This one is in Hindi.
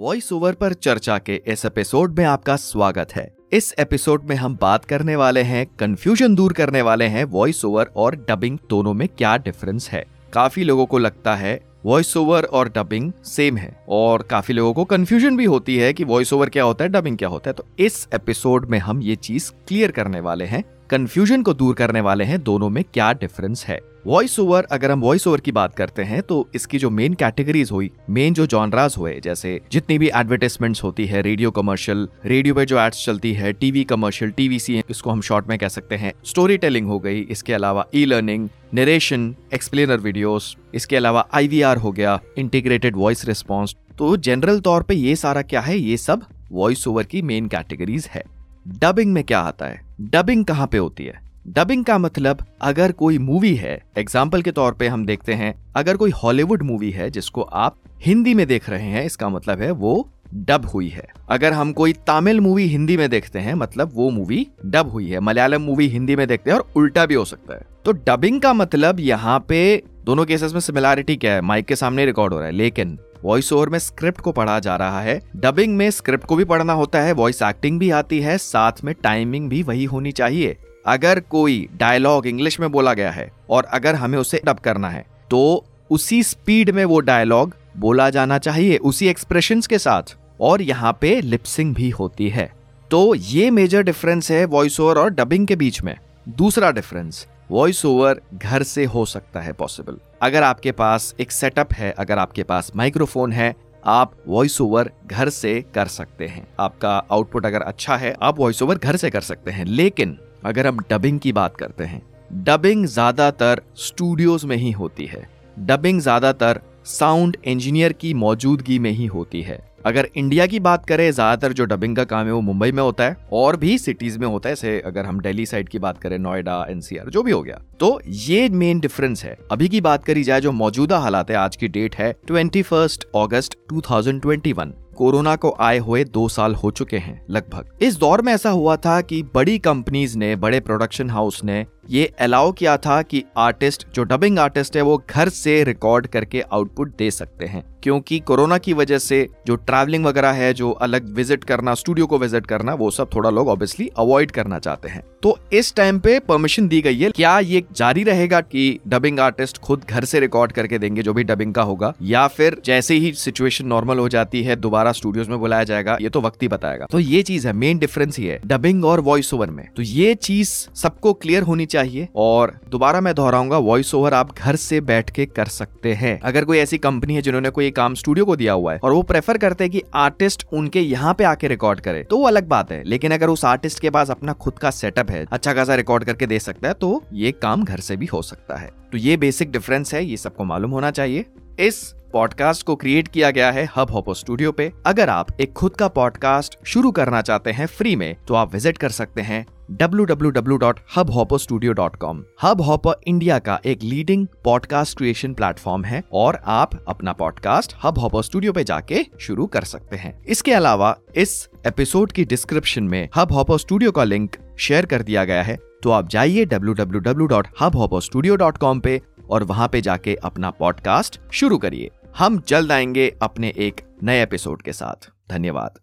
वॉइस ओवर पर चर्चा के इस एपिसोड में आपका स्वागत है। इस एपिसोड में हम बात करने वाले हैं कंफ्यूजन दूर करने वाले हैं वॉइस ओवर और डबिंग दोनों में क्या डिफरेंस है। काफ़ी लोगों को लगता है वॉइस ओवर और डबिंग सेम है और काफ़ी लोगों को कंफ्यूजन भी होती है कि वॉइस ओवर क्या होता है डबिंग क्या होता है। तो इस एपिसोड में हम ये चीज़ क्लियर करने वाले हैं कंफ्यूजन को दूर करने वाले हैं, दोनों में क्या डिफरेंस है? वॉइस ओवर अगर हम वॉइस ओवर की बात करते हैं तो इसकी जो मेन कैटेगरीज हुई मेन जो जॉनराज हुए, जैसे जितनी भी एडवर्टाइजमेंट्स होती है रेडियो कमर्शियल रेडियो पे जो एड्स चलती है टीवी कमर्शियल टीवीसी इसको हम शॉर्ट में कह सकते हैं। स्टोरी टेलिंग हो गई, इसके अलावा e learning narration explainer videos इसके अलावा आईवीआर हो गया इंटीग्रेटेड वॉइस रिस्पॉन्स तो जनरल तौर पर ये सारा क्या है? ये सब वॉइस ओवर की मेन कैटेगरीज है। डबिंग में क्या आता है? डबिंग कहाँ पे होती है? डबिंग का मतलब अगर कोई मूवी है एग्ज़ाम्पल के तौर पे हम देखते हैं, अगर कोई हॉलीवुड मूवी है, जिसको आप हिंदी में देख रहे हैं, इसका मतलब है वो डब हुई है। अगर हम कोई तमिल मूवी हिंदी में देखते हैं मतलब वो मूवी डब हुई है। मलयालम मूवी हिंदी में देखते हैं और उल्टा भी हो सकता है। तो डबिंग का मतलब यहाँ पे दोनों केसेस में सिमिलैरिटी क्या है? माइक के सामने रिकॉर्ड हो रहा है, लेकिन वॉइस ओवर में स्क्रिप्ट को पढ़ा जा रहा है। डबिंग में स्क्रिप्ट को भी पढ़ना होता है वॉइस एक्टिंग भी आती है, साथ में टाइमिंग भी वही होनी चाहिए। अगर कोई डायलॉग इंग्लिश में बोला गया है और अगर हमें उसे डब करना है तो उसी स्पीड में वो डायलॉग बोला जाना चाहिए, उसी एक्सप्रेशन के साथ। और यहाँ पे लिपसिंग भी होती है। तो ये मेजर डिफरेंस है वॉइस ओवर और डबिंग के बीच में। दूसरा डिफरेंस वॉइस ओवर घर से हो सकता है पॉसिबल अगर आपके पास एक सेटअप है, अगर आपके पास माइक्रोफोन है, आप वॉइस ओवर घर से कर सकते हैं. आपका आउटपुट अगर अच्छा है, आप वॉइस ओवर घर से कर सकते हैं. लेकिन अगर हम डबिंग की बात करते हैं डबिंग ज़्यादातर स्टूडियोज में ही होती है. डबिंग ज़्यादातर साउंड इंजीनियर की मौजूदगी में ही होती है. अगर इंडिया की बात करें, ज़्यादातर जो डबिंग का काम है वो मुंबई में होता है और भी सिटीज़ में होता है। जैसे अगर हम दिल्ली साइड की बात करें नोएडा एनसीआर जो भी हो गया। तो ये मेन डिफरेंस है। अभी की बात करी जाए, जो मौजूदा हालात है, आज की डेट है twenty first August to corona को आए हुए दो साल हो चुके हैं, लगभग। इस दौर में ऐसा हुआ था कि बड़ी कंपनीज़ ने, बड़े प्रोडक्शन हाउस ने ये अलाउ किया था कि आर्टिस्ट जो डबिंग आर्टिस्ट है, वो घर से रिकॉर्ड करके आउटपुट दे सकते हैं। क्योंकि कोरोना की वजह से जो ट्रैवलिंग वगैरह है, जो अलग विज़िट करना स्टूडियो को विज़िट करना, वो सब थोड़ा लोग ऑब्वियसली अवॉइड करना चाहते हैं। तो इस टाइम पे परमिशन दी गई है। क्या ये जारी रहेगा कि डबिंग आर्टिस्ट खुद घर से रिकॉर्ड करके देंगे, जो भी डबिंग का होगा? या फिर जैसे ही सिचुएशन नॉर्मल हो जाती है, दोबारा स्टूडियोज में बुलाया जाएगा, ये तो वक्त ही बताएगा। तो ये चीज़ है मेन डिफरेंस ही है डबिंग और वॉइस ओवर में। तो ये चीज़ सबको क्लियर होनी चाहिए और दोबारा मैं दोहराऊँगा वॉइस ओवर आप घर से बैठ के कर सकते हैं। अगर कोई ऐसी कंपनी है जिन्होंने कोई काम स्टूडियो को दिया हुआ है और वो प्रेफर करते हैं कि आर्टिस्ट उनके यहाँ पे आके रिकॉर्ड करे तो वो अलग बात है। लेकिन अगर उस आर्टिस्ट के पास अपना खुद का सेटअप है अच्छा खासा रिकॉर्ड करके दे सकता है तो ये काम घर से भी हो सकता है। तो ये बेसिक डिफरेंस है, ये सबको मालूम होना चाहिए। इस पॉडकास्ट को क्रिएट किया गया है हब हॉपर स्टूडियो पे। अगर आप एक खुद का पॉडकास्ट शुरू करना चाहते हैं फ्री में तो आप विज़िट कर सकते हैं www.hubhopperstudio.com हब हॉपर इंडिया का एक लीडिंग पॉडकास्ट क्रिएशन प्लेटफॉर्म है और आप अपना पॉडकास्ट हब हॉपर स्टूडियो पे जाके शुरू कर सकते हैं। इसके अलावा इस एपिसोड की डिस्क्रिप्शन में हब हॉपर स्टूडियो का लिंक शेयर कर दिया गया है। तो आप जाइए www.hubhopperstudio.com पे और वहाँ पे जाके अपना पॉडकास्ट शुरू करिए। हम जल्द आएँगे अपने एक नए एपिसोड के साथ। धन्यवाद।